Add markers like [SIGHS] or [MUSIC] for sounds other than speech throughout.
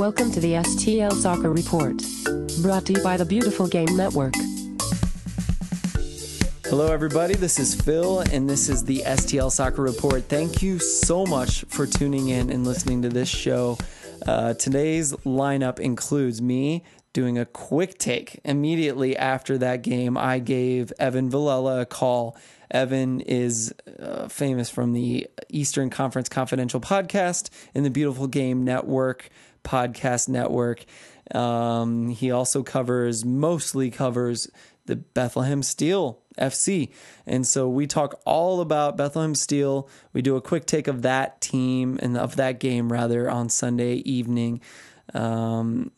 Welcome to the STL Soccer Report. Brought to you by the Beautiful Game Network. Hello, everybody. This is Phill, and this is the STL Soccer Report. Thank you so much for tuning in and listening to this show. Uh, today's lineup includes me doing a quick take. Immediately after that game, I gave Evan Villella a call. Evan is uh, famous from the Eastern Conference Confidential podcast in the Beautiful Game Network podcast network. Um, he also covers, mostly covers the Bethlehem Steel FC. And so we talk all about Bethlehem Steel. We do a quick take of that team and of that game, rather, on Sunday evening. Um,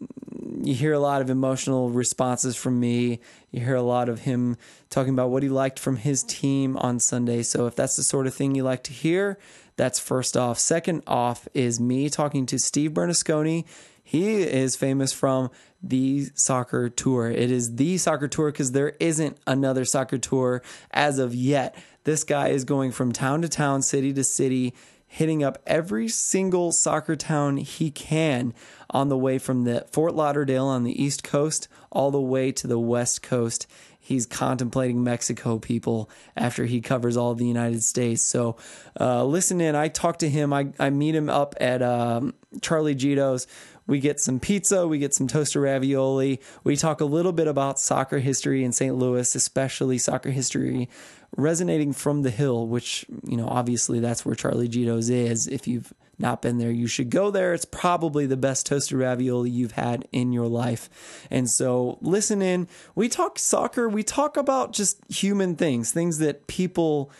you hear a lot of emotional responses from me. You hear a lot of him talking about what he liked from his team on Sunday. So if that's the sort of thing you like to hear, that's first off. Second off is me talking to Steve Bernasconi. He is famous from the soccer tour. It is the soccer tour because there isn't another soccer tour as of yet. This guy is going from town to town, city to city, hitting up every single soccer town he can on the way from the Fort Lauderdale on the East Coast all the way to the West Coast. He's contemplating Mexico people after he covers all of the United States. So uh, listen in. I talk to him. I, I meet him up at um, Charlie Gitto's. We get some pizza, we get some toaster ravioli. We talk a little bit about soccer history in St. Louis, especially soccer history resonating from the hill, which, you know, obviously that's where Charlie Gitto's is. If you've not been there, you should go there. It's probably the best toasted ravioli you've had in your life. And so listen in. We talk soccer, we talk about just human things, things that people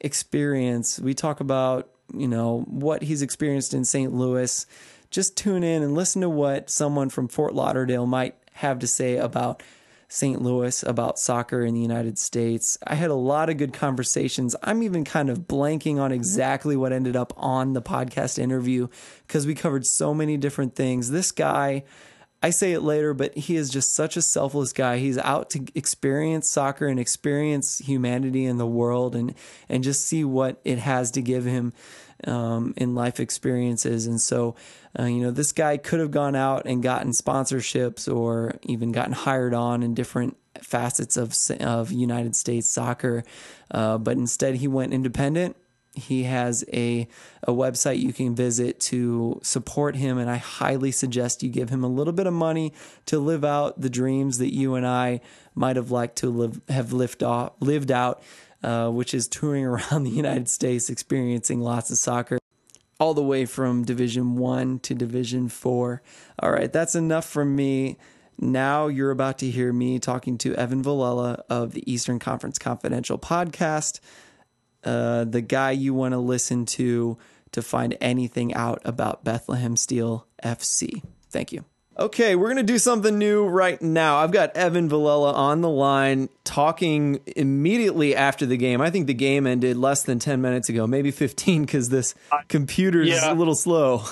experience. We talk about, you know, what he's experienced in St. Louis just tune in and listen to what someone from Fort Lauderdale might have to say about St. Louis, about soccer in the United States. I had a lot of good conversations. I'm even kind of blanking on exactly what ended up on the podcast interview because we covered so many different things. This guy, I say it later, but he is just such a selfless guy. He's out to experience soccer and experience humanity in the world and and just see what it has to give him um, in life experiences. And so, uh, you know, this guy could have gone out and gotten sponsorships or even gotten hired on in different facets of of United States soccer, uh, but instead he went independent. He has a a website you can visit to support him, and I highly suggest you give him a little bit of money to live out the dreams that you and I might have liked to live have lived off, lived out uh, which is touring [LAUGHS] around the United States, experiencing lots of soccer, all the way from Division One to Division Four. All right, that's enough from me. Now you're about to hear me talking to Evan Villella of the Eastern Conference Confidential podcast, uh, the guy you want to listen to to find anything out about Bethlehem Steel FC. Thank you. Okay, we're going to do something new right now. I've got Evan Villella on the line talking immediately after the game. I think the game ended less than 10 minutes ago, maybe 15 because this computer's yeah. a little slow.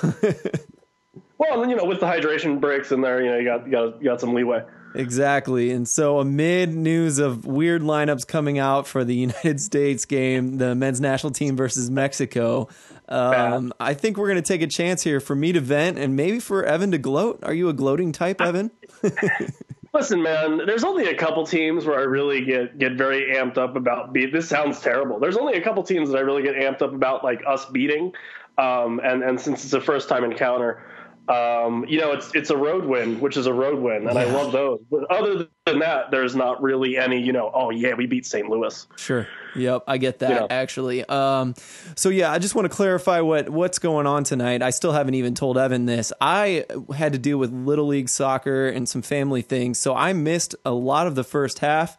[LAUGHS] well, you know, with the hydration breaks in there, you know, you got, you got, you got some leeway. Exactly. And so, amid news of weird lineups coming out for the [LAUGHS] United States game, the men's national team versus Mexico, um, I think we're going to take a chance here for me to vent and maybe for Evan to gloat. Are you a gloating type, Evan? [LAUGHS] Listen, man, there's only a couple teams where I really get get very amped up about beat. This sounds terrible. There's only a couple teams that I really get amped up about, like us beating. Um, and and since it's a first time encounter, um, you know, it's it's a road win, which is a road win, and yeah. I love those. But other than that, there's not really any, you know, oh yeah, we beat St. Louis. Sure. Yep, I get that you know. actually. Um, so yeah, I just want to clarify what what's going on tonight. I still haven't even told Evan this. I had to deal with little league soccer and some family things, so I missed a lot of the first half.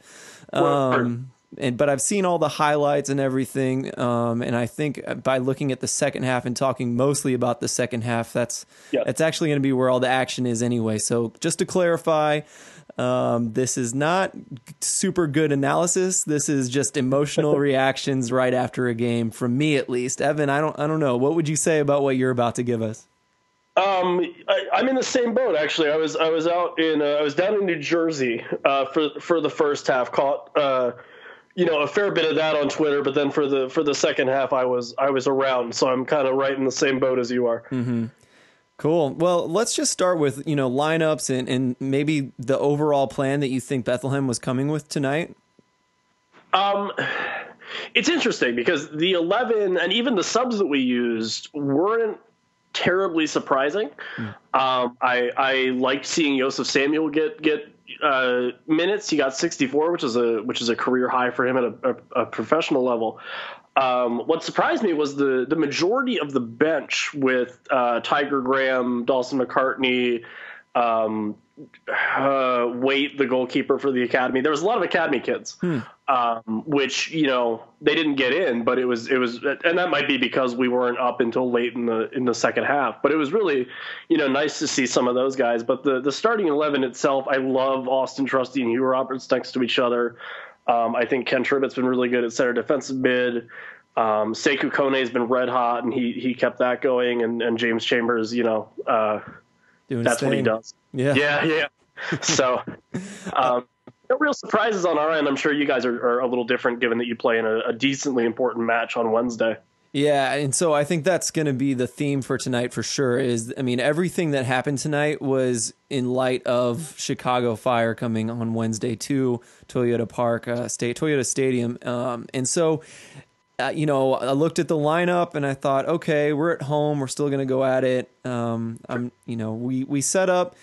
Um, and but I've seen all the highlights and everything. Um, and I think by looking at the second half and talking mostly about the second half, that's yep. that's actually going to be where all the action is anyway. So just to clarify, um, this is not super good analysis. This is just emotional [LAUGHS] reactions right after a game, from me at least. Evan, I don't I don't know. What would you say about what you're about to give us? Um, I, am in the same boat actually. I was I was out in uh, I was down in New Jersey uh, for for the first half. Caught uh, you know a fair bit of that on Twitter, but then for the for the second half, I was I was around, so I'm kind of right in the same boat as you are. Mm-hmm. Cool. Well, let's just start with you know lineups and and maybe the overall plan that you think Bethlehem was coming with tonight. Um, it's interesting because the eleven and even the subs that we used weren't terribly surprising. Mm. Um, I I liked seeing Joseph Samuel get get uh, minutes. He got 64, which is a which is a career high for him at a, a, a professional level. Um, what surprised me was the the majority of the bench with uh, Tiger Graham, Dawson McCartney, um, uh, Waite, the goalkeeper for the academy. There was a lot of academy kids, hmm. um, which you know they didn't get in, but it was it was, and that might be because we weren't up until late in the in the second half. But it was really, you know, nice to see some of those guys. But the the starting eleven itself, I love Austin Trusty and Hugh Roberts next to each other. Um, I think Ken Tribbett's been really good at center defensive mid. Um, Sekou Kone has been red hot, and he he kept that going. And, and James Chambers, you know, uh, that's what he does. Yeah, yeah, yeah. [LAUGHS] so, um, no real surprises on our end. I'm sure you guys are, are a little different, given that you play in a, a decently important match on Wednesday. Yeah, and so I think that's going to be the theme for tonight for sure. Is I mean, everything that happened tonight was in light of Chicago Fire coming on Wednesday to Toyota Park uh, State Toyota Stadium, um, and so uh, you know, I looked at the lineup and I thought, okay, we're at home. We're still going to go at it. Um, I'm, you know, we we set up.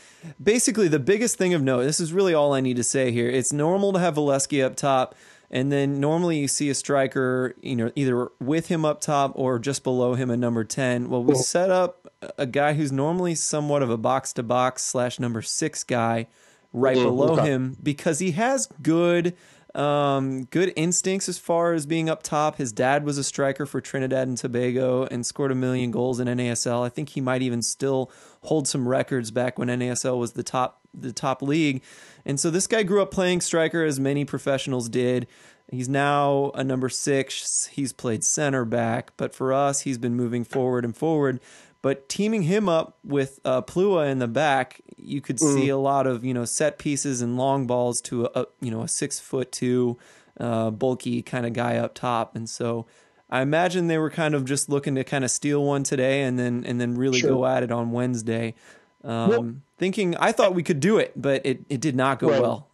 Basically, the biggest thing of note. This is really all I need to say here. It's normal to have Volesky up top, and then normally you see a striker, you know, either with him up top or just below him at number ten. Well, we set up a guy who's normally somewhat of a box to box slash number six guy right mm-hmm. below him because he has good um, good instincts as far as being up top. His dad was a striker for Trinidad and Tobago and scored a million goals in NASL. I think he might even still hold some records back when NASL was the top the top league. And so this guy grew up playing striker as many professionals did. He's now a number six. He's played center back, but for us, he's been moving forward and forward. But teaming him up with uh, Plua in the back, you could mm. see a lot of you know set pieces and long balls to a, you know a six foot two, uh, bulky kind of guy up top, and so I imagine they were kind of just looking to kind of steal one today and then and then really sure. go at it on Wednesday. Um, well, thinking I thought we could do it, but it, it did not go well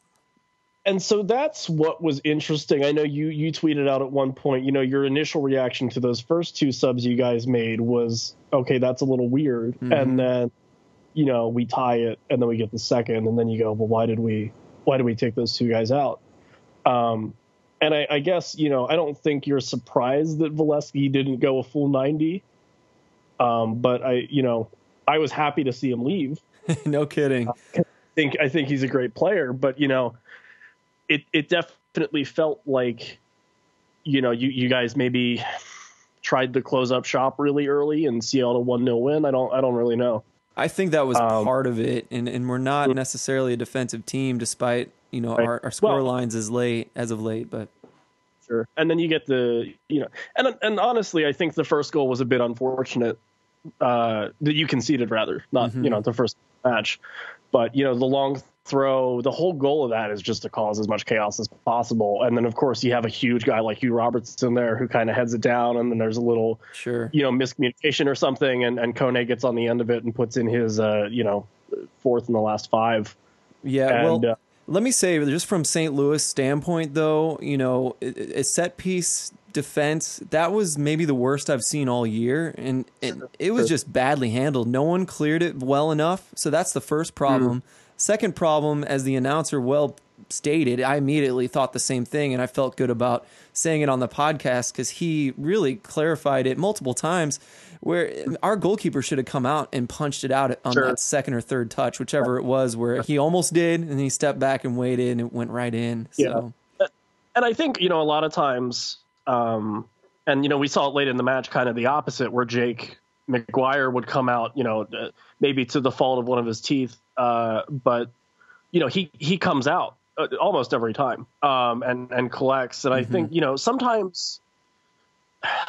and so that's what was interesting. I know you you tweeted out at one point, you know, your initial reaction to those first two subs you guys made was, okay, that's a little weird. Mm-hmm. And then, you know, we tie it and then we get the second and then you go, well, why did we why did we take those two guys out? Um, and I, I guess, you know, I don't think you're surprised that Volesky didn't go a full 90. Um, but I, you know, I was happy to see him leave. [LAUGHS] no kidding. I think I think he's a great player, but you know, it it definitely felt like you know you you guys maybe tried to close up shop really early and a one 0 win. I don't I don't really know. I think that was um, part of it, and and we're not necessarily a defensive team, despite you know right. our, our score well, lines as late as of late, but. Sure. And then you get the, you know, and and honestly, I think the first goal was a bit unfortunate uh, that you conceded, rather not, mm-hmm. you know, the first match, but you know, the long throw. The whole goal of that is just to cause as much chaos as possible. And then, of course, you have a huge guy like Hugh Robertson there who kind of heads it down, and then there's a little, sure, you know, miscommunication or something, and and Kone gets on the end of it and puts in his, uh, you know, fourth in the last five. Yeah, and, well. Uh, let me say, just from St. Louis standpoint, though, you know, a set piece defense that was maybe the worst I've seen all year, and, and it was just badly handled. No one cleared it well enough, so that's the first problem. Mm. Second problem, as the announcer well stated, I immediately thought the same thing, and I felt good about saying it on the podcast because he really clarified it multiple times. Where our goalkeeper should have come out and punched it out on sure. that second or third touch, whichever it was, where he almost did, and he stepped back and waited, and it went right in. So. Yeah, and I think you know a lot of times, um, and you know we saw it late in the match, kind of the opposite, where Jake McGuire would come out, you know, maybe to the fault of one of his teeth, uh, but you know he he comes out uh, almost every time um, and and collects. And mm-hmm. I think you know sometimes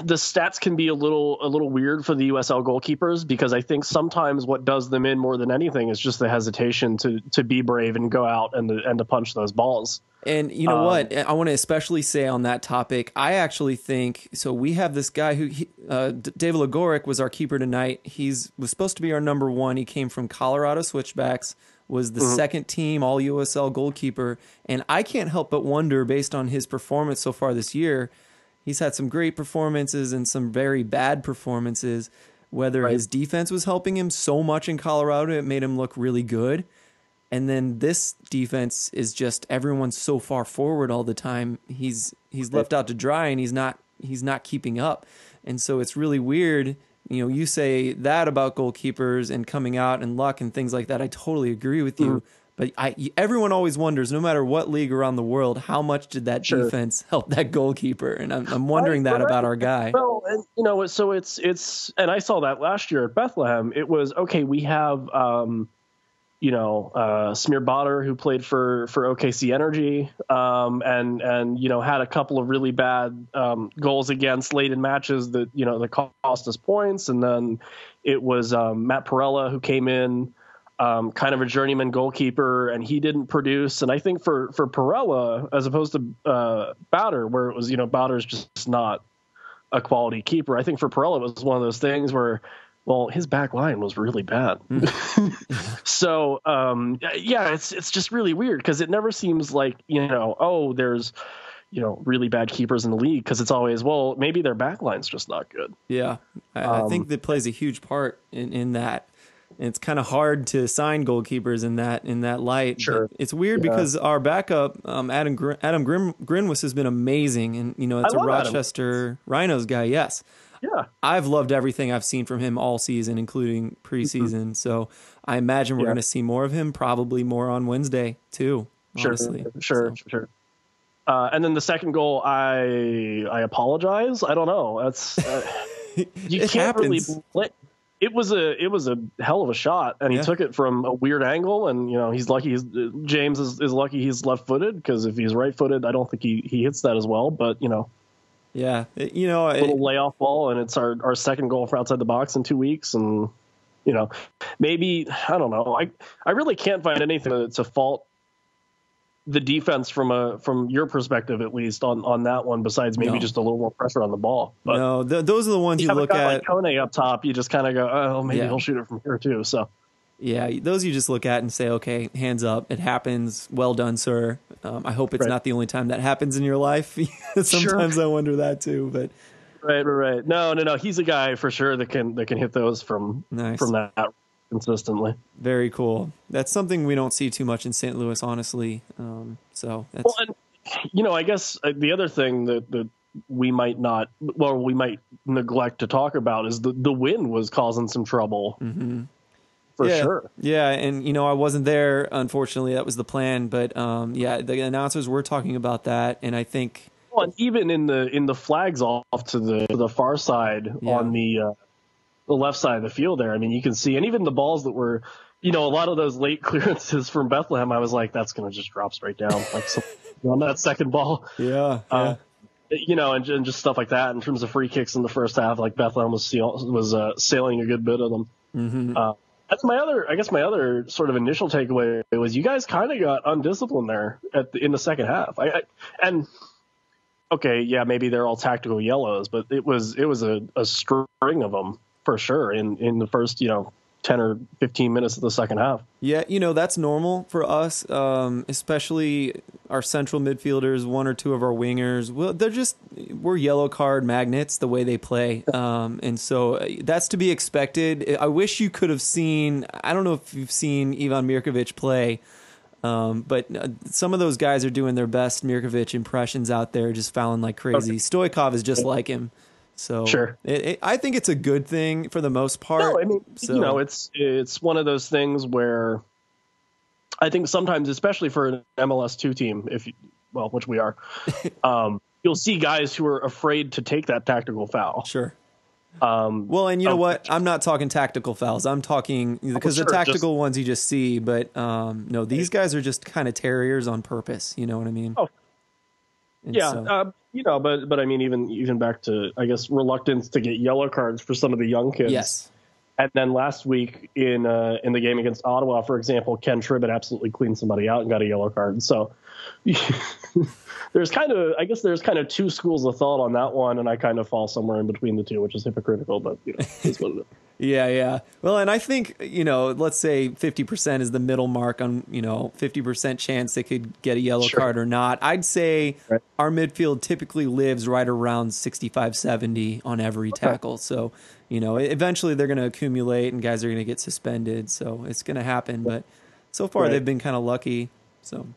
the stats can be a little a little weird for the USL goalkeepers because I think sometimes what does them in more than anything is just the hesitation to to be brave and go out and to, and to punch those balls. And you know um, what? I want to especially say on that topic, I actually think so. We have this guy who, he, uh, David Legorek was our keeper tonight. He's was supposed to be our number one. He came from Colorado Switchbacks, was the mm-hmm. second team All USL goalkeeper, and I can't help but wonder, based on his performance so far this year, he's had some great performances and some very bad performances. Whether right. his defense was helping him so much in Colorado, it made him look really good and then this defense is just everyone's so far forward all the time. He's he's left out to dry and he's not he's not keeping up. And so it's really weird. You know, you say that about goalkeepers and coming out and luck and things like that. I totally agree with you. Mm-hmm. But I, everyone always wonders, no matter what league around the world, how much did that sure. defense help that goalkeeper? And I'm, I'm wondering that about our guy. Well, and, you know, so it's it's, and I saw that last year at Bethlehem. It was okay. We have um, you know, uh, Samir Badr, who played for for OKC Energy, um, and and you know had a couple of really bad um, goals against late in matches that you know that cost us points, and then it was um, Matt Parella who came in, um, kind of a journeyman goalkeeper, and he didn't produce. And I think for for Parella, as opposed to uh, Badr, where it was you know Badr's just not a quality keeper. I think for Parella, it was one of those things where well, his back line was really bad. Mm. [LAUGHS] [LAUGHS] so, um, yeah, it's it's just really weird because it never seems like you know, oh, there's you know really bad keepers in the league because it's always well maybe their back line's just not good. Yeah, I, um, I think that plays a huge part in in that. it's kind of hard to sign goalkeepers in that in that light. Sure, but it's weird yeah. because our backup um, Adam Gr- Adam Grim- Grinwis has been amazing, and you know it's I a Rochester Adam. Rhinos guy. Yes, yeah. I've loved everything I've seen from him all season, including preseason. Mm-hmm. So I imagine we're yeah. going to see more of him, probably more on Wednesday too. Honestly. Sure, sure, so. sure. Uh, and then the second goal, I I apologize. I don't know. That's uh, [LAUGHS] you can't happens. really. Play. It was a it was a hell of a shot, and he yeah. took it from a weird angle. And you know he's lucky. He's, James is, is lucky he's left footed because if he's right footed, I don't think he he hits that as well. But you know yeah, it, you know, a little it, layoff ball, and it's our our second goal from outside the box in two weeks, and you know, maybe I don't know. I I really can't find anything to fault the defense from a from your perspective at least on on that one besides maybe no. just a little more pressure on the ball but no those are the ones you, you look at like Kone up top you just kind of go oh maybe yeah. he'll shoot it from here too so yeah, those you just look at and say, okay, hands up. It happens. Well done, sir. Um, I hope it's right. not the only time that happens in your life. [LAUGHS] Sometimes sure. I wonder that too, but right, right, right. No, no, no. He's a guy for sure that can that can hit those from nice. from that consistently. Very cool. That's something we don't see too much in St. Louis, honestly. Um, so that's well, and, you know, I guess uh, the other thing that that we might not, well, we might neglect to talk about is the the wind was causing some trouble. Mm-hmm for yeah, sure. Yeah, and you know I wasn't there. Unfortunately, that was the plan. But um, yeah, the announcers were talking about that, and I think. Well, and even in the in the flags off to the to the far side yeah. on the uh, the left side of the field there, I mean you can see, and even the balls that were, you know, a lot of those late [LAUGHS] clearances from Bethlehem, I was like, that's going to just drop straight down, like so, [LAUGHS] on that second ball. Yeah. Uh, yeah. You know, and, and, just stuff like that in terms of free kicks in the first half, like Bethlehem was was uh, sailing a good bit of them. Mm-hmm. Uh, that's my other. I guess my other sort of initial takeaway was you guys kind of got undisciplined there at the, in the second half. I, I, and okay, yeah, maybe they're all tactical yellows, but it was it was a, a string of them for sure in in the first you know 10 or 15 minutes of the second half. Yeah, you know, that's normal for us, um, especially our central midfielders, one or two of our wingers. Well, they're just, we're yellow card magnets the way they play. Um, and so uh, that's to be expected. I wish you could have seen, I don't know if you've seen Ivan Mirkovic play. Um, but uh, some of those guys are doing their best Mirkovic impressions out there, just fouling like crazy. Okay. Stoikov is just like him. So sure, it, it, I think it's a good thing for the most part. No, I mean, so. you know, it's it's one of those things where I think sometimes, especially for an MLS two team, if you, well, which we are, [LAUGHS] um, you'll see guys who are afraid to take that tactical foul. Sure. Um, well, and you know what? I'm not talking tactical fouls. I'm talking because oh, sure, the tactical just, ones you just see, but um, no, these guys are just kind of terriers on purpose. You know what I mean? Oh, and yeah. So. Uh, you know, but but I mean, even even back to I guess reluctance to get yellow cards for some of the young kids. Yes. And then last week in uh, in the game against Ottawa, for example, Ken Tribbett absolutely cleaned somebody out and got a yellow card. So [LAUGHS] there's kind of I guess there's kind of two schools of thought on that one, and I kind of fall somewhere in between the two, which is hypocritical, but you know, it's what it is. Yeah, yeah. Well, and I think, you know, let's say 50% is the middle mark on, you know, 50% chance they could get a yellow Sure. card or not. I'd say Right. our midfield typically lives right around 65, 70 on every tackle. So, you know, eventually they're going to accumulate and guys are going to get suspended. So it's going to happen. But so far Right. they've been kind of lucky. So.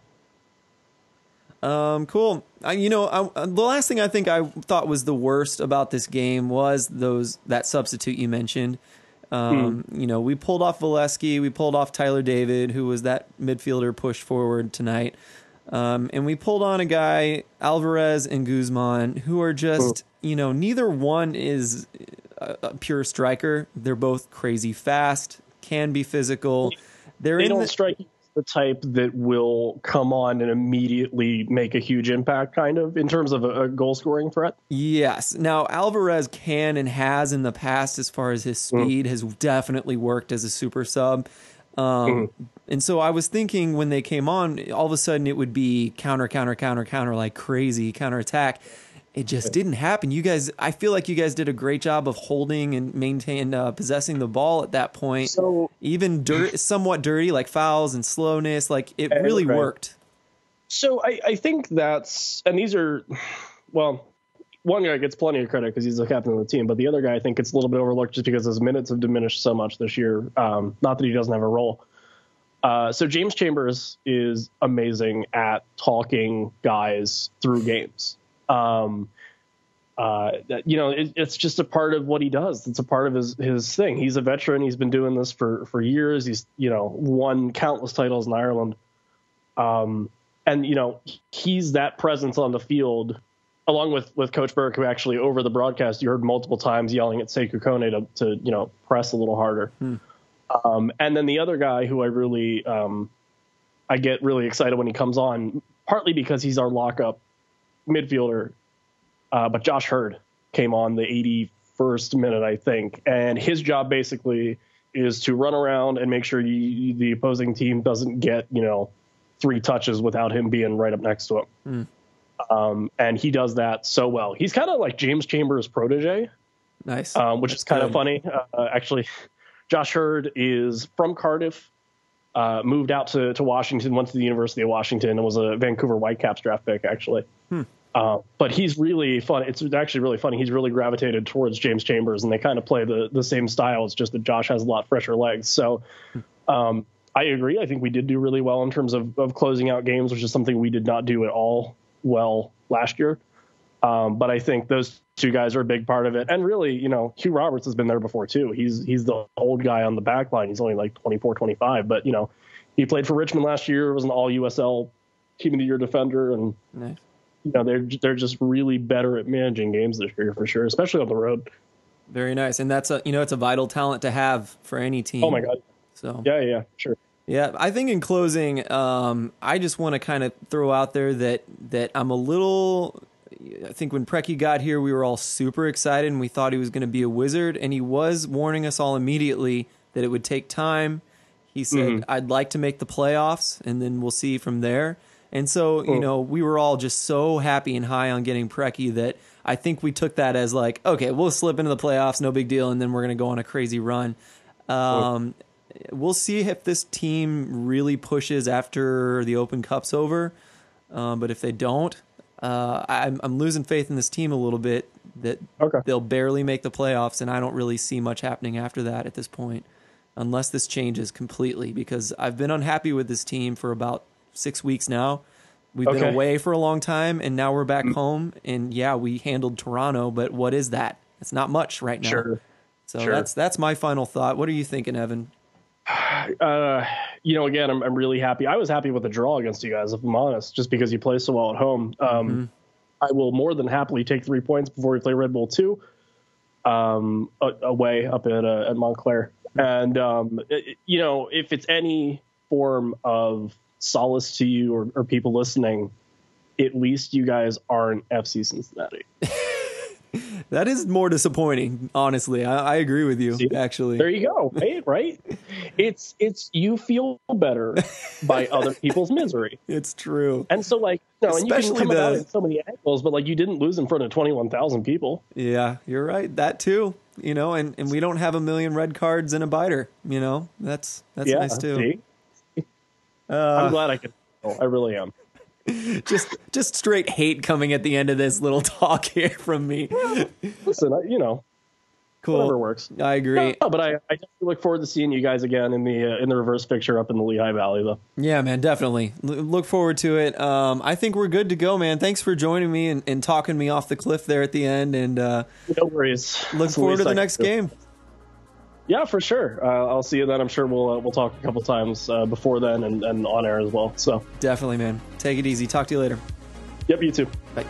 Um, cool. I, you know, I, uh, the last thing I think I thought was the worst about this game was those that substitute you mentioned. Um, You know, we pulled off Volesky, we pulled off Tyler David, who was that midfielder pushed forward tonight, um, and we pulled on a guy Alvarez and Guzman, who are just you know neither one is a, a pure striker. They're both crazy fast, can be physical. They're They in don't the, strike the type that will come on and immediately make a huge impact, kind of in terms of a, a goal scoring threat. Yes. Now Alvarez can and has in the past, as far as his speed, has definitely worked as a super sub. Um, And so I was thinking when they came on, all of a sudden it would be counter, counter, counter, counter like crazy, counter attack. It just didn't happen. You guys, I feel like you guys did a great job of holding and maintain uh, possessing the ball at that point. So Even dirt, [CLEARS THROAT] somewhat dirty, like fouls and slowness. Like it really right. worked. So I, I think that's, and these are, well, one guy gets plenty of credit because he's the captain of the team, but the other guy I think gets a little bit overlooked just because his minutes have diminished so much this year. Um, not that he doesn't have a role. Uh, so James Chambers is amazing at talking guys through games. Um, uh, that, you know, it, it's just a part of what he does. It's a part of his his thing. He's a veteran. He's been doing this for for years. He's you know won countless titles in Ireland. Um, and you know he's that presence on the field, along with with Coach Burke, who actually over the broadcast you heard multiple times yelling at Sekou Kone to to you know press a little harder. Um, and then the other guy who I really um, I get really excited when he comes on, partly because he's our lockup midfielder, uh, but Josh Hurd came on the 81st minute, I think, and his job basically is to run around and make sure you, the opposing team doesn't get you know three touches without him being right up next to him. Um, and he does that so well. He's kind of like James Chambers' protege, Nice. um, which That's is kind of funny. Uh, actually, [LAUGHS] Josh Hurd is from Cardiff, uh, moved out to, to Washington, went to the University of Washington, and was a Vancouver Whitecaps draft pick, actually. Hmm. Uh, but he's really fun. It's actually really funny. He's really gravitated towards James Chambers, and they kind of play the, the same style. It's just that Josh has a lot fresher legs. So um, I agree. I think we did do really well in terms of, of closing out games, which is something we did not do at all well last year. Um, but I think those two guys are a big part of it. And really, you know, Hugh Roberts has been there before too. He's he's the old guy on the back line. He's only like 24, 25, but you know, he played for Richmond last year, was an all USL team of the year defender and nice. You know, they're they're just really better at managing games this year for sure, especially on the road. Very nice. And that's a you know it's a vital talent to have for any team. Oh my god. So Yeah, yeah, sure. Yeah, I think in closing, um, I just want to kind of throw out there that that I'm a little. I think when Preki got here, we were all super excited and we thought he was going to be a wizard, and he was warning us all immediately that it would take time. He said, "I'd like to make the playoffs, and then we'll see from there." And so, you know, we were all just so happy and high on getting Preki that I think we took that as like, okay, we'll slip into the playoffs, no big deal, and then we're going to go on a crazy run. Um, we'll see if this team really pushes after the Open Cup's over. Um, but if they don't, uh, I'm, I'm losing faith in this team a little bit that Okay. they'll barely make the playoffs, and I don't really see much happening after that at this point, unless this changes completely. Because I've been unhappy with this team for about six weeks now. We've been away for a long time, and now we're back home. And yeah, we handled Toronto, but what is that? It's not much right now. Sure. So Sure. that's that's my final thought. What are you thinking, Evan? [SIGHS] uh, you know, again, I'm, I'm really happy. I was happy with the draw against you guys, if I'm honest, just because you play so well at home. Um, I will more than happily take three points before we play Red Bull 2 um, away up at, uh, at Montclair. And, um, it- you know, if it's any form of solace to you or, or people listening, at least you guys aren't FC Cincinnati. [LAUGHS] That is more disappointing, honestly. I, I agree with you, See? actually. There you go. [LAUGHS] Right, right. It's it's you feel better by other people's misery, [LAUGHS] It's true. and so like no, and you can come the- it in so many angles, but like you didn't lose in front of twenty one thousand people. Yeah, you're right. That too. You know, and, and we don't have a million red cards in a biter. You know, that's that's yeah, nice too. see? Uh, I'm glad I could. I really am. just just straight hate coming at the end of this little [LAUGHS] talk here from me. Listen, I, you know, cool. whatever works. I agree. No, but I, I definitely look forward to seeing you guys again in the uh, in the reverse picture up in the Lehigh Valley, though. Yeah, man, definitely. L- look forward to it. Um, I think we're good to go, man. Thanks for joining me and, and talking me off the cliff there at the end. And uh, No worries. look the forward to the next game. Yeah, for sure. Uh, I'll see you then. I'm sure we'll uh, we'll talk a couple times uh, before then and, and on air as well. So, Definitely, man. Take it easy. Talk to you later. yep, you too. Bye.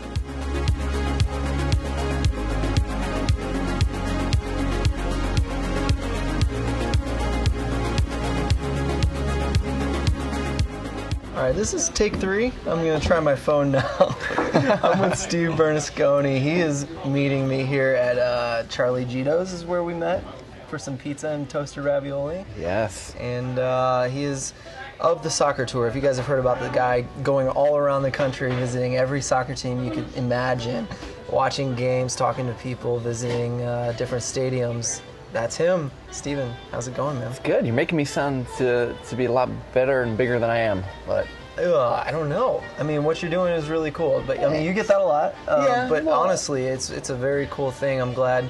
All right, this is take three. I'm gonna try my phone now. [LAUGHS] I'm with Steve Bernasconi. He is meeting me here at uh, Charlie Gitto's, is where we met for some pizza and toasted ravioli. Yes. And uh, he is of the soccer tour. If you guys have heard about the guy going all around the country, visiting every soccer team you could imagine, watching games, talking to people, visiting uh, different stadiums. That's him, Steven. How's it going, man? It's good. You're making me sound to, to be a lot better and bigger than I am. But Uh, I don't know. I mean, what you're doing is really cool. But I mean, you get that a lot. Um, Yeah, But well- honestly, it's it's a very cool thing. I'm glad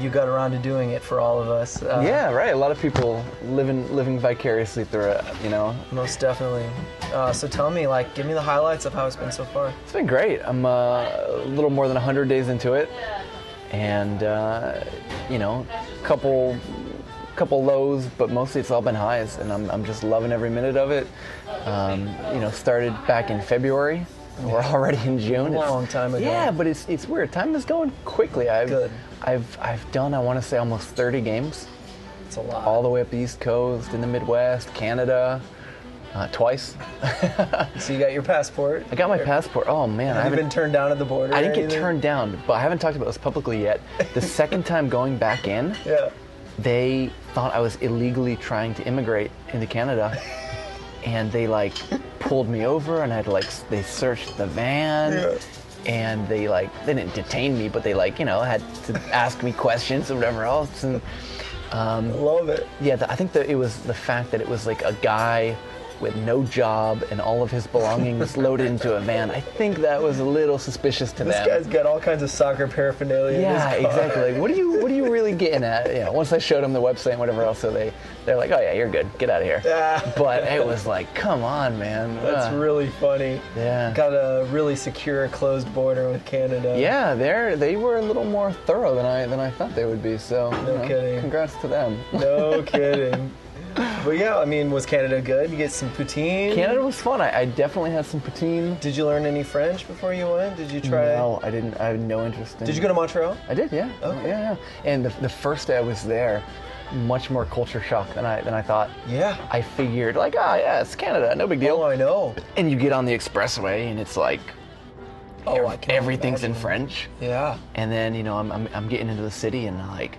you got around to doing it for all of us. Uh, yeah, right. A lot of people living living vicariously through it. You know, Most definitely. Uh, so tell me, like, give me the highlights of how it's been so far. it's been great. I'm uh, a little more than 100 days into it, and uh, you know, couple couple lows, but mostly it's all been highs, and I'm I'm just loving every minute of it. Um, you know, started back in February. We're already in June. A long time ago. Yeah, but it's it's weird. Time is going quickly. I've Good. I've I've done I want to say almost 30 games, It's a lot. all the way up the East Coast, in the Midwest, Canada, uh, twice. [LAUGHS] so you got your passport. I got my passport. Oh man, I Have you haven't been turned down at the border? I didn't get turned down, but I haven't talked about this publicly yet. The [LAUGHS] second time going back in, Yeah. they thought I was illegally trying to immigrate into Canada. [LAUGHS] And they like pulled me over and I had like they searched the van Yeah. And they like they didn't detain me but they like you know had to ask me questions or whatever else and um, Love it. yeah the, I think that it was the fact that it was like a guy with no job and all of his belongings loaded [LAUGHS] into a van. I think that was a little suspicious to me. This them. guy's got all kinds of soccer paraphernalia. in Yeah, his car. exactly. Like, what are you what are you really [LAUGHS] getting at? You know, once I showed them the website and whatever else, so they they're like, oh yeah, you're good. Get out of here. Ah. But it was like, come on, man. That's Uh, really funny. Yeah. Got a really secure, closed border with Canada. Yeah, they're they were a little more thorough than I than I thought they would be. So No you know, kidding. Congrats to them. No [LAUGHS] kidding. But yeah, I mean, was Canada good? You get some poutine. Canada was fun. I, I definitely had some poutine. Did you learn any French before you went? Did you try? No, I didn't. I had no interest in. Did you go to Montreal? I did, yeah. Okay. Yeah, yeah. And the, the first day I was there, much more culture shock than I than I thought. Yeah. I figured like, ah, yeah, it's Canada, no big deal. Oh, I know. And you get on the expressway, and it's like Oh, ev- I can everything's in. French. Yeah. And then you know I'm, I'm I'm getting into the city, and like,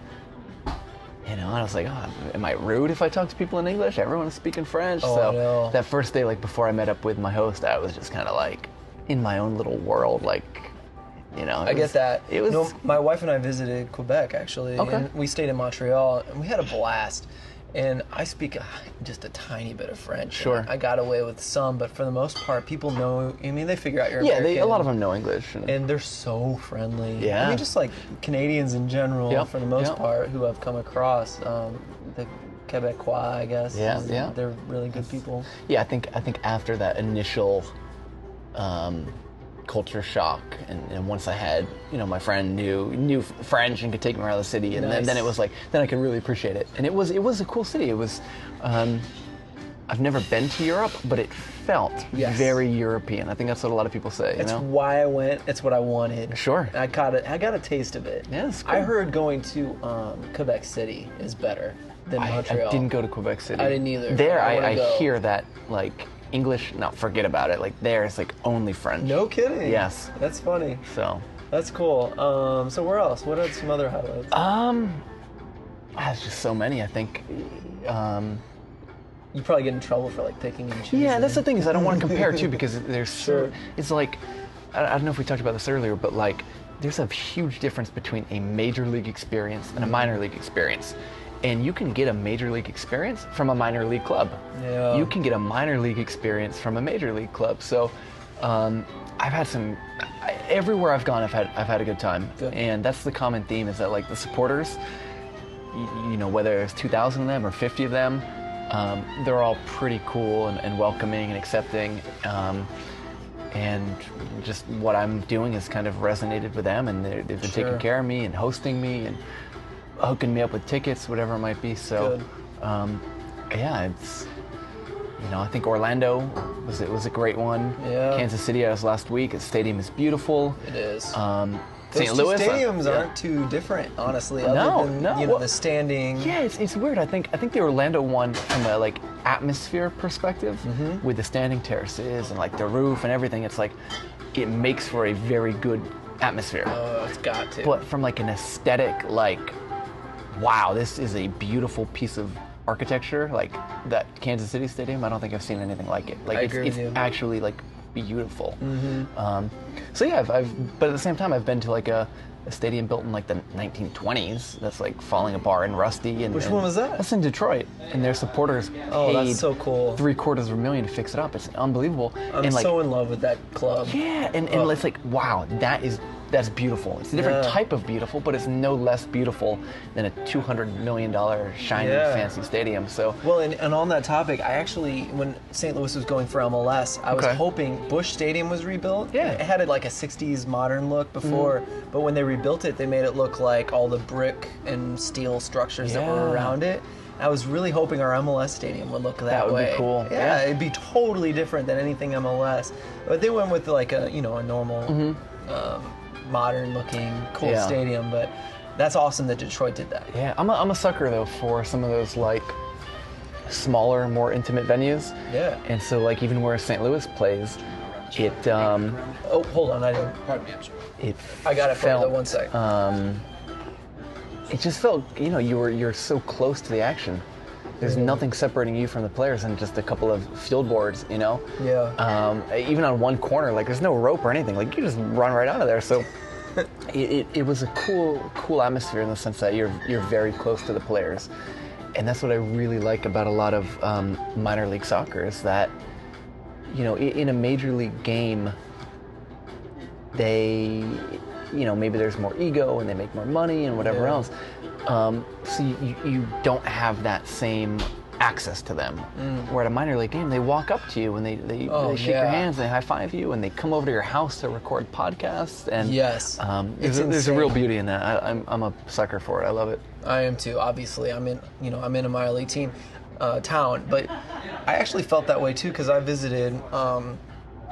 you know, and I was like, oh, am I rude if I talk to people in English? Everyone's speaking French. Oh, so know. that first day, like before I met up with my host, I was just kind of like in my own little world, like, you know. I was- get that. It was. No, my wife and I visited Quebec actually. Okay. And we stayed in Montreal and we had a blast. And I speak just a tiny bit of French. Sure. I got away with some, but for the most part, people know. I mean, they figure out you're yeah, they, a lot of them know English. And, and they're so friendly. Yeah, I mean, just like Canadians in general, Yep, for the most yep. part, who I've come across. Um, the Quebecois, I guess. Yeah, yeah. They're really good people. yeah, I think I think after that initial um, culture shock, and, and once I had you know my friend knew knew French and could take me around the city, and then, then it was like then I could really appreciate it, and it was it was a cool city. It was. Um, I've never been to Europe, but it felt Yes. very European. I think that's what a lot of people say. You It's know? why I went. It's what I wanted. Sure. I got it. I got a taste of it. Yeah, it's I heard going to um, Quebec City is better than I, Montreal. I didn't go to Quebec City. I didn't either. There, I I, I, hear that like English. No, forget about it. Like there is like only French. No kidding. Yes. That's funny. So That's cool. Um, so where else? What are some other highlights? Um, there's just so many. I think. Um, you probably get in trouble for like picking and choosing. yeah, that's the thing is I don't want to compare too because [LAUGHS] there's Sure. it's like I, I don't know if we talked about this earlier, but like there's a huge difference between a major league experience and a minor league experience. And you can get a major league experience from a minor league club. Yeah. You can get a minor league experience from a major league club. So um, I've had some I, everywhere I've gone. I've had I've had a good time, Good. and that's the common theme is that like the supporters, you, you know, whether there's 2,000 of them or 50 of them, um, they're all pretty cool and, and welcoming and accepting. Um, and just what I'm doing has kind of resonated with them, and they've been Sure. taking care of me and hosting me and hooking me up with tickets, whatever it might be. So, um, yeah, it's you know I think Orlando was it was a great one. Yeah. Kansas City I was last week. The stadium is beautiful. It is. Um, Those St. two Louis uh, stadiums yeah. aren't too different, honestly. Other No, than, no, You know well- the standing. Yeah, it's, it's weird. I think I think the Orlando one from a like atmosphere perspective, Mm-hmm. with the standing terraces and like the roof and everything, it's like it makes for a very good atmosphere. Oh, it's got to. But from like an aesthetic, like, wow, this is a beautiful piece of architecture. Like that Kansas City Stadium, I don't think I've seen anything like it. Like I it's, it's actually like beautiful. Um, so yeah, I've, I've, but at the same time, I've been to like a, a stadium built in like the 1920s that's like falling apart and rusty. And Which and one was that? That's in Detroit, and their supporters Oh, paid that's so cool. three quarters of a million to fix it up. It's unbelievable. I'm and like, so in love with that club. yeah, and, and Oh. it's like, wow, that is that's beautiful. It's a different Yeah. type of beautiful, but it's no less beautiful than a two hundred million dollar shiny Yeah. fancy stadium. So Well, and, and on that topic, I actually, when St. Louis was going for MLS, I was hoping Busch Stadium was rebuilt. Yeah. It had like a 60s modern look before, but when they rebuilt it, they made it look like all the brick and steel structures that were around it. I was really hoping our MLS stadium would look that, That would be cool. Yeah, Yeah. it'd be totally different than anything MLS. But they went with like a, you know, a normal, um, modern looking, cool. Yeah. stadium. But that's awesome that Detroit did that. yeah, I'm a, I'm a sucker though for some of those like smaller, more intimate venues. Yeah. And so like even where St. Louis plays, it um, Oh, hold on, I didn't. it I got it for felt, though, One sec. um, it just felt you know you were you're so close to the action. There's nothing separating you from the players and just a couple of field boards, you know. Yeah. Um, even on one corner, like there's no rope or anything. Like you just run right out of there. So [LAUGHS] it, it, it was a cool cool atmosphere in the sense that you're you're very close to the players, and that's what I really like about a lot of um, minor league soccer is that you know in a major league game they you know maybe there's more ego and they make more money and whatever Yeah. else um, so you, you- don't have that same access to them where at a minor league game they walk up to you and they, they, Mm. Oh, they shake your hands and they high five you and they come over to your house to record podcasts and Yes. um, It's there's, a, there's a real beauty in that I, I'm, I'm a sucker for it i love it I am too. Obviously, I'm in. You know, I'm in a minor league team, uh, town. But I actually felt that way too because I visited um,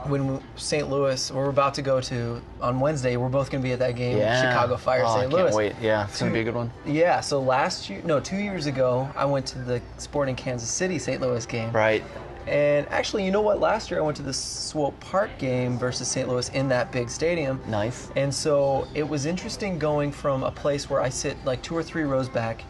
when St. Louis. We're about to go to on Wednesday. We're both going to be at that game. yeah. Chicago Fire, oh, St. I Louis. can't wait yeah it's gonna be a good one Yeah. So last year, no, two years ago, I went to the Sporting Kansas City St. Louis game. right And actually, you know what? Last year I went to the Swope Park game versus St. Louis in that big stadium. nice And so it was interesting going from a place where I sit like two or three rows back.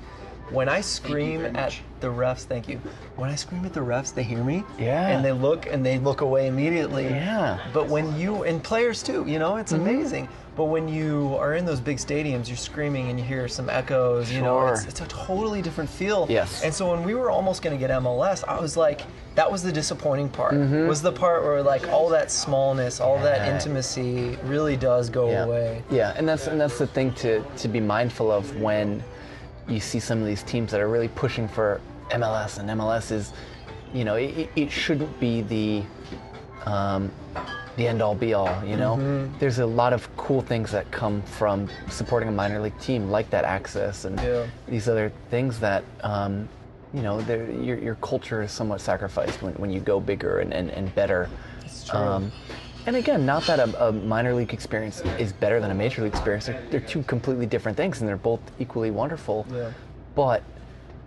When I scream at the refs, thank you. When I scream at the refs, they hear me. Yeah. And they look and they look away immediately. Yeah. Mm-hmm. But when you and players too, you know, it's amazing. But when you are in those big stadiums, you're screaming and you hear some echoes. You know, it's, it's a totally different feel. Yes. And so when we were almost going to get MLS, I was like, that was the disappointing part. Was the part where like all that smallness, all that Mm-hmm. Intimacy really does go yeah. away. Yeah, and that's and that's the thing to to be mindful of when you see some of these teams that are really pushing for MLS, and MLS is, you know, it, it shouldn't be the um, the end all be all. You know, Mm-hmm. there's a lot of cool things that come from supporting a minor league team, like that access and Yeah. these other things that. Um, you know, your, your culture is somewhat sacrificed when, when you go bigger and, and, and better. true. Um, and again, not that a, a minor league experience is better than a major league experience. They're, they're two completely different things, and they're both equally wonderful. Yeah. But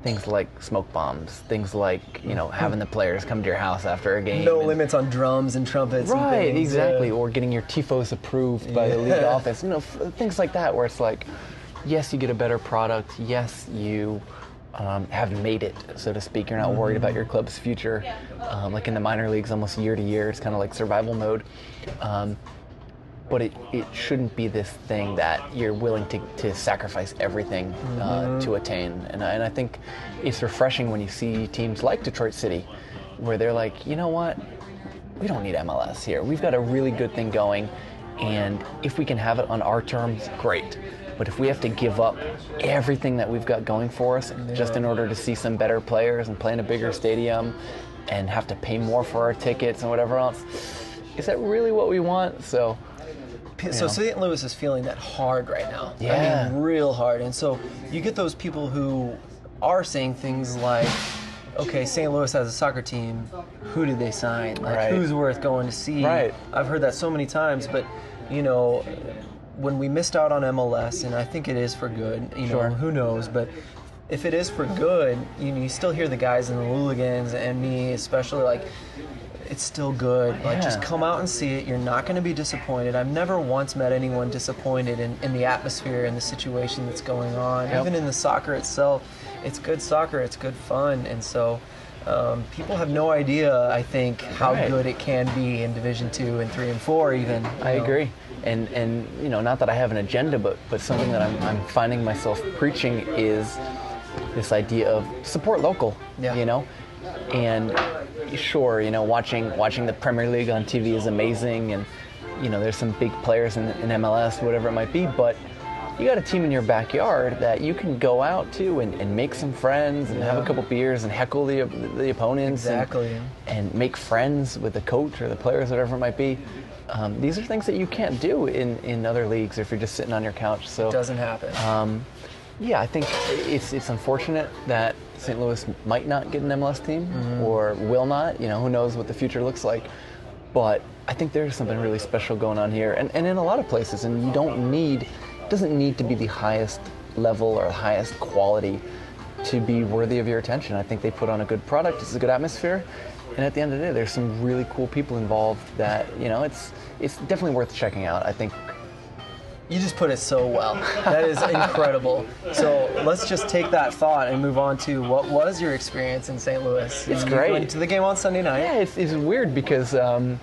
things like smoke bombs, things like you know having the players come to your house after a game. No and- limits on drums and trumpets. Right, things, exactly. yeah. Or getting your tifos approved by the league office. You know, f- things like that, where it's like, yes, you get a better product. Yes, you um, have made it, so to speak. You're not worried about your club's future. Um, like in the minor leagues, almost year to year, it's kind of like survival mode. Um, but it, it shouldn't be this thing that you're willing to, to sacrifice everything uh, to attain. And, I- and I think it's refreshing when you see teams like Detroit City, where they're like, you know what? We don't need MLS here. We've got a really good thing going. And if we can have it on our terms, great. But if we have to give up everything that we've got going for us just in order to see some better players and play in a bigger stadium and have to pay more for our tickets and whatever else, is that really what we want? So, So St. Louis is feeling that hard right now. Yeah. I mean, real hard. And so you get those people who are saying things like, okay, St. Louis has a soccer team. Who did they sign? Like, Right. who's worth going to see? Right. I've heard that so many times, but, you know, when we missed out on MLS, and I think it is for good, you know, who knows, but if it is for good, you know, you still hear the guys in the Hooligans and me, especially, like, it's still good. Like, just come out and see it. You're not going to be disappointed. I've never once met anyone disappointed in, in the atmosphere and the situation that's going on. Yep. Even in the soccer itself, it's good soccer. It's good fun, and so. Um, people have no idea, I think, how Right. good it can be in Division Two and Three and Four, even. I know. agree. And and you know, not that I have an agenda, but but something that I'm, I'm finding myself preaching is this idea of support local. Yeah. You know, and sure, you know, watching watching the Premier League on TV is amazing, and you know, there's some big players in, in MLS, whatever it might be, but you got a team in your backyard that you can go out to and, and make some friends and have a couple beers and heckle the the opponents and- and make friends with the coach or the players, whatever it might be. Um, these are things that you can't do in, in other leagues if you're just sitting on your couch. So, it Doesn't happen. um, yeah, I think it's it's unfortunate that St. Louis might not get an MLS team Mm-hmm. or will not. You know, who knows what the future looks like. But I think there's something really special going on here, and, and in a lot of places. And you don't need, it doesn't need to be the highest level or the highest quality to be worthy of your attention. I think they put on a good product. It's a good atmosphere, and at the end of the day, there's some really cool people involved. That you know, it's it's definitely worth checking out. I think You just put it so well. That is incredible. So let's just take that thought and move on to what was your experience in St. Louis? It's You great. Went to the game on Sunday night. Yeah, it's, it's weird because um,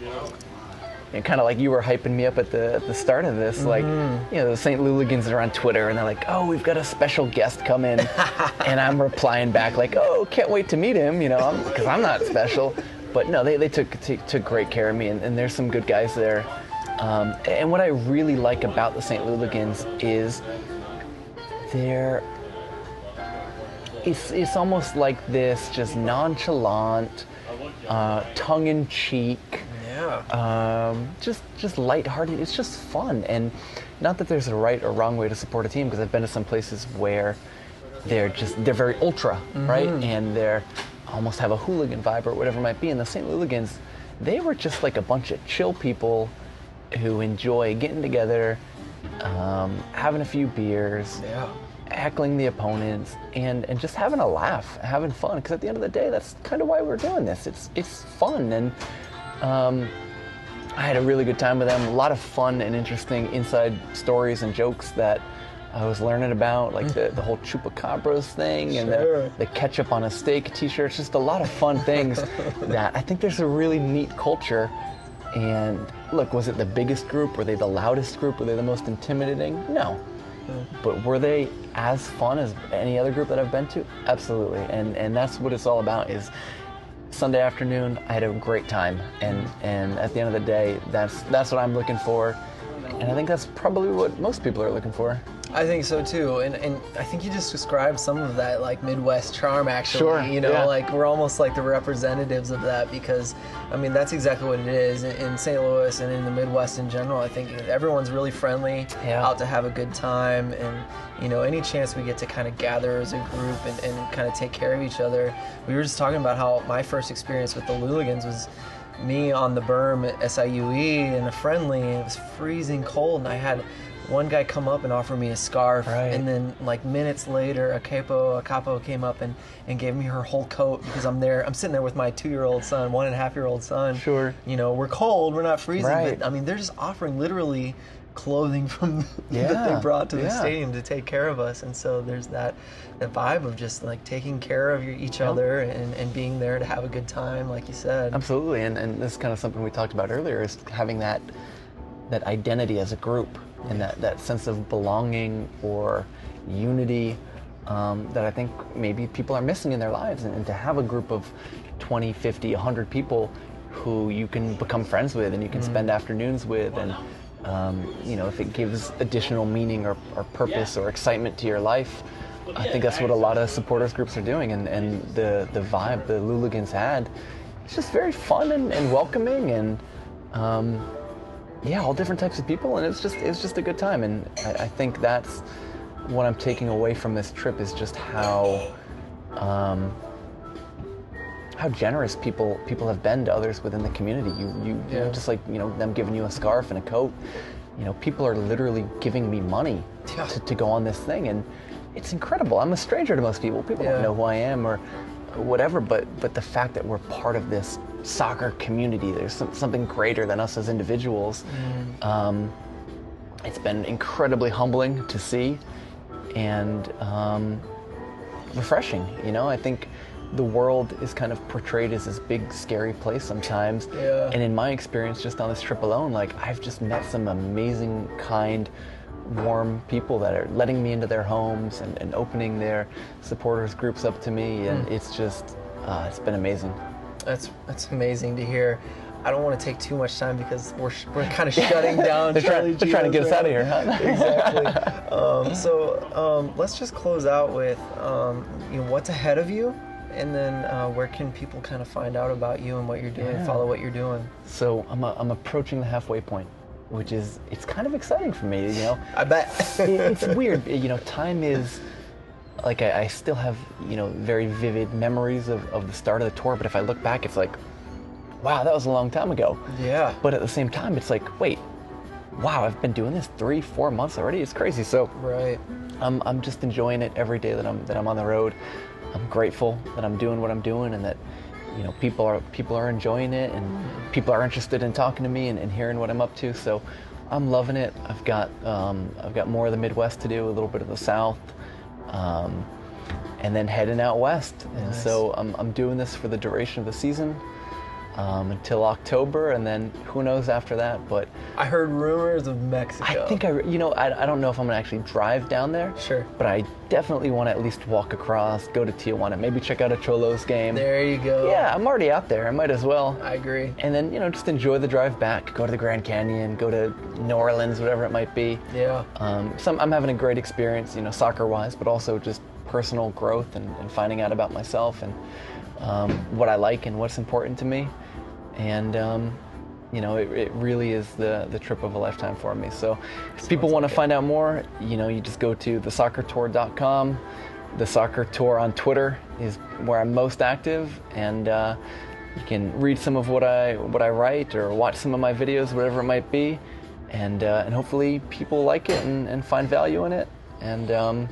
kind of like you were hyping me up at the at the start of this, like you know the St. Louligans are on Twitter and they're like, oh, we've got a special guest come in, [LAUGHS] and I'm replying back like, oh, can't wait to meet him, you know, because I'm not special. But no, they, they took, took took great care of me, and, and there's some good guys there. Um, and what I really like about the St. Louligans is they're it's it's almost like this just nonchalant, uh, tongue-in-cheek, Yeah. um, just just lighthearted. It's just fun, and not that there's a right or wrong way to support a team because I've been to some places where they're just they're very ultra, right, and they're almost have a hooligan vibe or whatever it might be. And the St. Louligans, they were just like a bunch of chill people who enjoy getting together, um, having a few beers Yeah. heckling the opponents and and just having a laugh, having fun. Because at the end of the day, that's kind of why we're doing this. It's it's fun, and um, I had a really good time with them. A lot of fun and interesting inside stories and jokes that I was learning about, like the, the whole chupacabras thing and Sure. the, the ketchup on a steak T-shirts. Just a lot of fun things [LAUGHS] that I think there's a really neat culture. And look, was it the biggest group? Were they the loudest group? Were they the most intimidating? No. But were they as fun as any other group that I've been to? Absolutely. And and that's what it's all about is Sunday afternoon, I had a great time. And and at the end of the day, that's that's what I'm looking for. And I think that's probably what most people are looking for. I think so too, and and I think you just described some of that like Midwest charm. Actually, Sure, you know, yeah. like we're almost like the representatives of that because, I mean, that's exactly what it is in, in St. Louis and in the Midwest in general. I think everyone's really friendly, Yeah. out to have a good time, and you know, any chance we get to kind of gather as a group and, and kind of take care of each other. We were just talking about how my first experience with the Louligans was me on the berm at SIUE in a friendly, and it was freezing cold, and I had one guy come up and offer me a scarf, Right. and then like minutes later, a capo a capo came up and, and gave me her whole coat because I'm there. I'm sitting there with my two year old son, one and a half year old son. Sure. You know, we're cold, we're not freezing, Right. but I mean, they're just offering literally clothing from [LAUGHS] that they brought to the yeah. stadium to take care of us, and so there's that that vibe of just like taking care of your, each other and, and being there to have a good time, like you said. Absolutely, and, and this is kind of something we talked about earlier is having that that identity as a group and that, that sense of belonging or unity um, that I think maybe people are missing in their lives. And, and to have a group of 20, 50, 100 people who you can become friends with and you can spend afternoons with and um, you know if it gives additional meaning or, or purpose or excitement to your life I think that's what a lot of supporters groups are doing. And, and the, the vibe the Louligans had it's just very fun and, and welcoming and um, yeah, all different types of people, and it's just it's just a good time. And I, I think that's what I'm taking away from this trip is just how um, how generous people people have been to others within the community. You you, you know, Yeah. just like you know them giving you a scarf and a coat. You know, people are literally giving me money Yeah. to, to go on this thing, and it's incredible. I'm a stranger to most people. People Yeah. don't know who I am or whatever, but but the fact that we're part of this soccer community, there's some, something greater than us as individuals. Um, it's been incredibly humbling to see, and um, refreshing. You know, I think the world is kind of portrayed as this big, scary place sometimes. Yeah. And in my experience, just on this trip alone, like I've just met some amazing, kind, warm people that are letting me into their homes and, and opening their supporters groups up to me, and it's just, uh, it's been amazing. That's that's amazing to hear. I don't want to take too much time because we're, sh- we're kind of [LAUGHS] shutting down. They're, trying, they're trying to get us out of here, huh? [LAUGHS] exactly. [LAUGHS] Um, so um, let's just close out with um, you know what's ahead of you, and then uh, where can people kind of find out about you and what you're doing, Yeah. follow what you're doing. So I'm, i I'm approaching the halfway point, which is it's kind of exciting for me. You know, I bet. It- it's weird. You know, time is like I, I still have you know very vivid memories of, of the start of the tour. But if I look back, it's like, wow, that was a long time ago. yeah. But at the same time, it's like, wait, wow, I've been doing this three, four months already. It's crazy. So Right. I'm, I'm just enjoying it every day that I'm that I'm on the road. I'm grateful that I'm doing what I'm doing and that you know people are people are enjoying it and people are interested in talking to me and, and hearing what I'm up to. So I'm loving it. I've got um, I've got more of the Midwest to do, a little bit of the South, um, and then heading out west. And so I'm, I'm doing this for the duration of the season. Um, until October, and then who knows after that. But I heard rumors of Mexico. I think I, you know, I, I don't know if I'm gonna actually drive down there. Sure. But I definitely want to at least walk across, go to Tijuana, maybe check out a Xolos game. There you go. Yeah, I'm already out there. I might as well. I agree. And then you know, just enjoy the drive back. Go to the Grand Canyon, go to New Orleans, whatever it might be. Yeah. Um, so I'm, I'm having a great experience, you know, soccer-wise, but also just personal growth and, and finding out about myself and um, what I like and what's important to me. And um, you know, it, it really is the the trip of a lifetime for me. So if people want to find out more, you know, you just go to thesoccertour.com. The Soccer Tour on Twitter is where I'm most active, and uh, you can read some of what I what I write or watch some of my videos, whatever it might be, and uh, and hopefully people like it and, and find value in it. And um,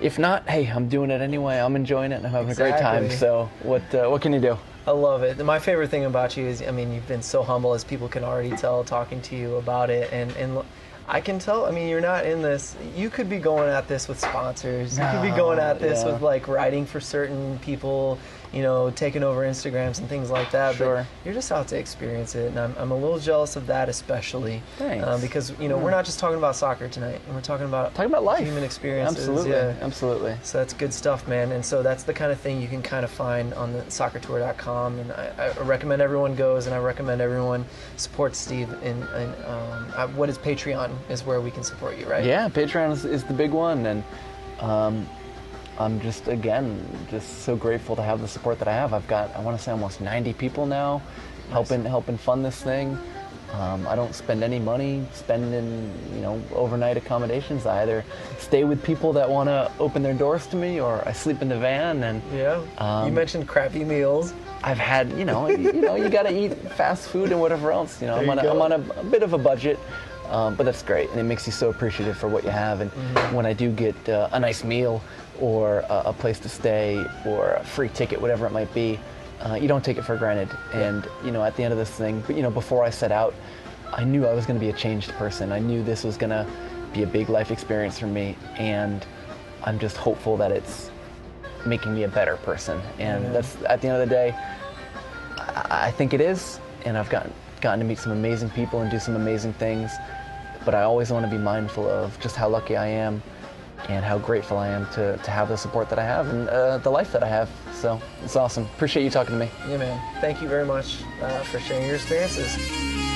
if not, hey, I'm doing it anyway. I'm enjoying it and I'm having a great time. So what uh, what can you do? I love it. My favorite thing about you is, I mean, you've been so humble, as people can already tell talking to you about it, and and I can tell. I mean, you're not in this. You could be going at this with sponsors. You could be going at this yeah. with like writing for certain people. You know, taking over Instagrams and things like that. Sure. But you're just out to experience it, and I'm, I'm a little jealous of that, especially. Thanks. Um, because you know we're not just talking about soccer tonight, and we're talking about Talking about life. human experiences. Absolutely, Yeah. absolutely. So that's good stuff, man. And so that's the kind of thing you can kind of find on the soccertour.com. And I, I recommend everyone goes, and I recommend everyone supports Steve. In, in um, what is Patreon is where we can support you, right? Yeah, Patreon is, is the big one, and um, I'm just again just so grateful to have the support that I have. I've got I want to say almost 90 people now helping helping fund this thing. Um, I don't spend any money spending you know overnight accommodations. I either stay with people that want to open their doors to me, or I sleep in the van. And Yeah. you Um, mentioned crappy meals. I've had, you know, you, you know, you got to eat fast food and whatever else. You know, I'm on, you a, I'm on a, a bit of a budget, Um, but that's great, and it makes you so appreciative for what you have. And when I do get uh, a nice meal, or a, a place to stay, or a free ticket, whatever it might be, uh, you don't take it for granted. And you know, at the end of this thing, you know, before I set out, I knew I was going to be a changed person. I knew this was going to be a big life experience for me, and I'm just hopeful that it's making me a better person. And that's at the end of the day, I, I think it is. And I've gotten gotten to meet some amazing people and do some amazing things. But I always want to be mindful of just how lucky I am and how grateful I am to, to have the support that I have and uh, the life that I have. So it's awesome. Appreciate you talking to me. Yeah, man. Thank you very much uh, for sharing your experiences.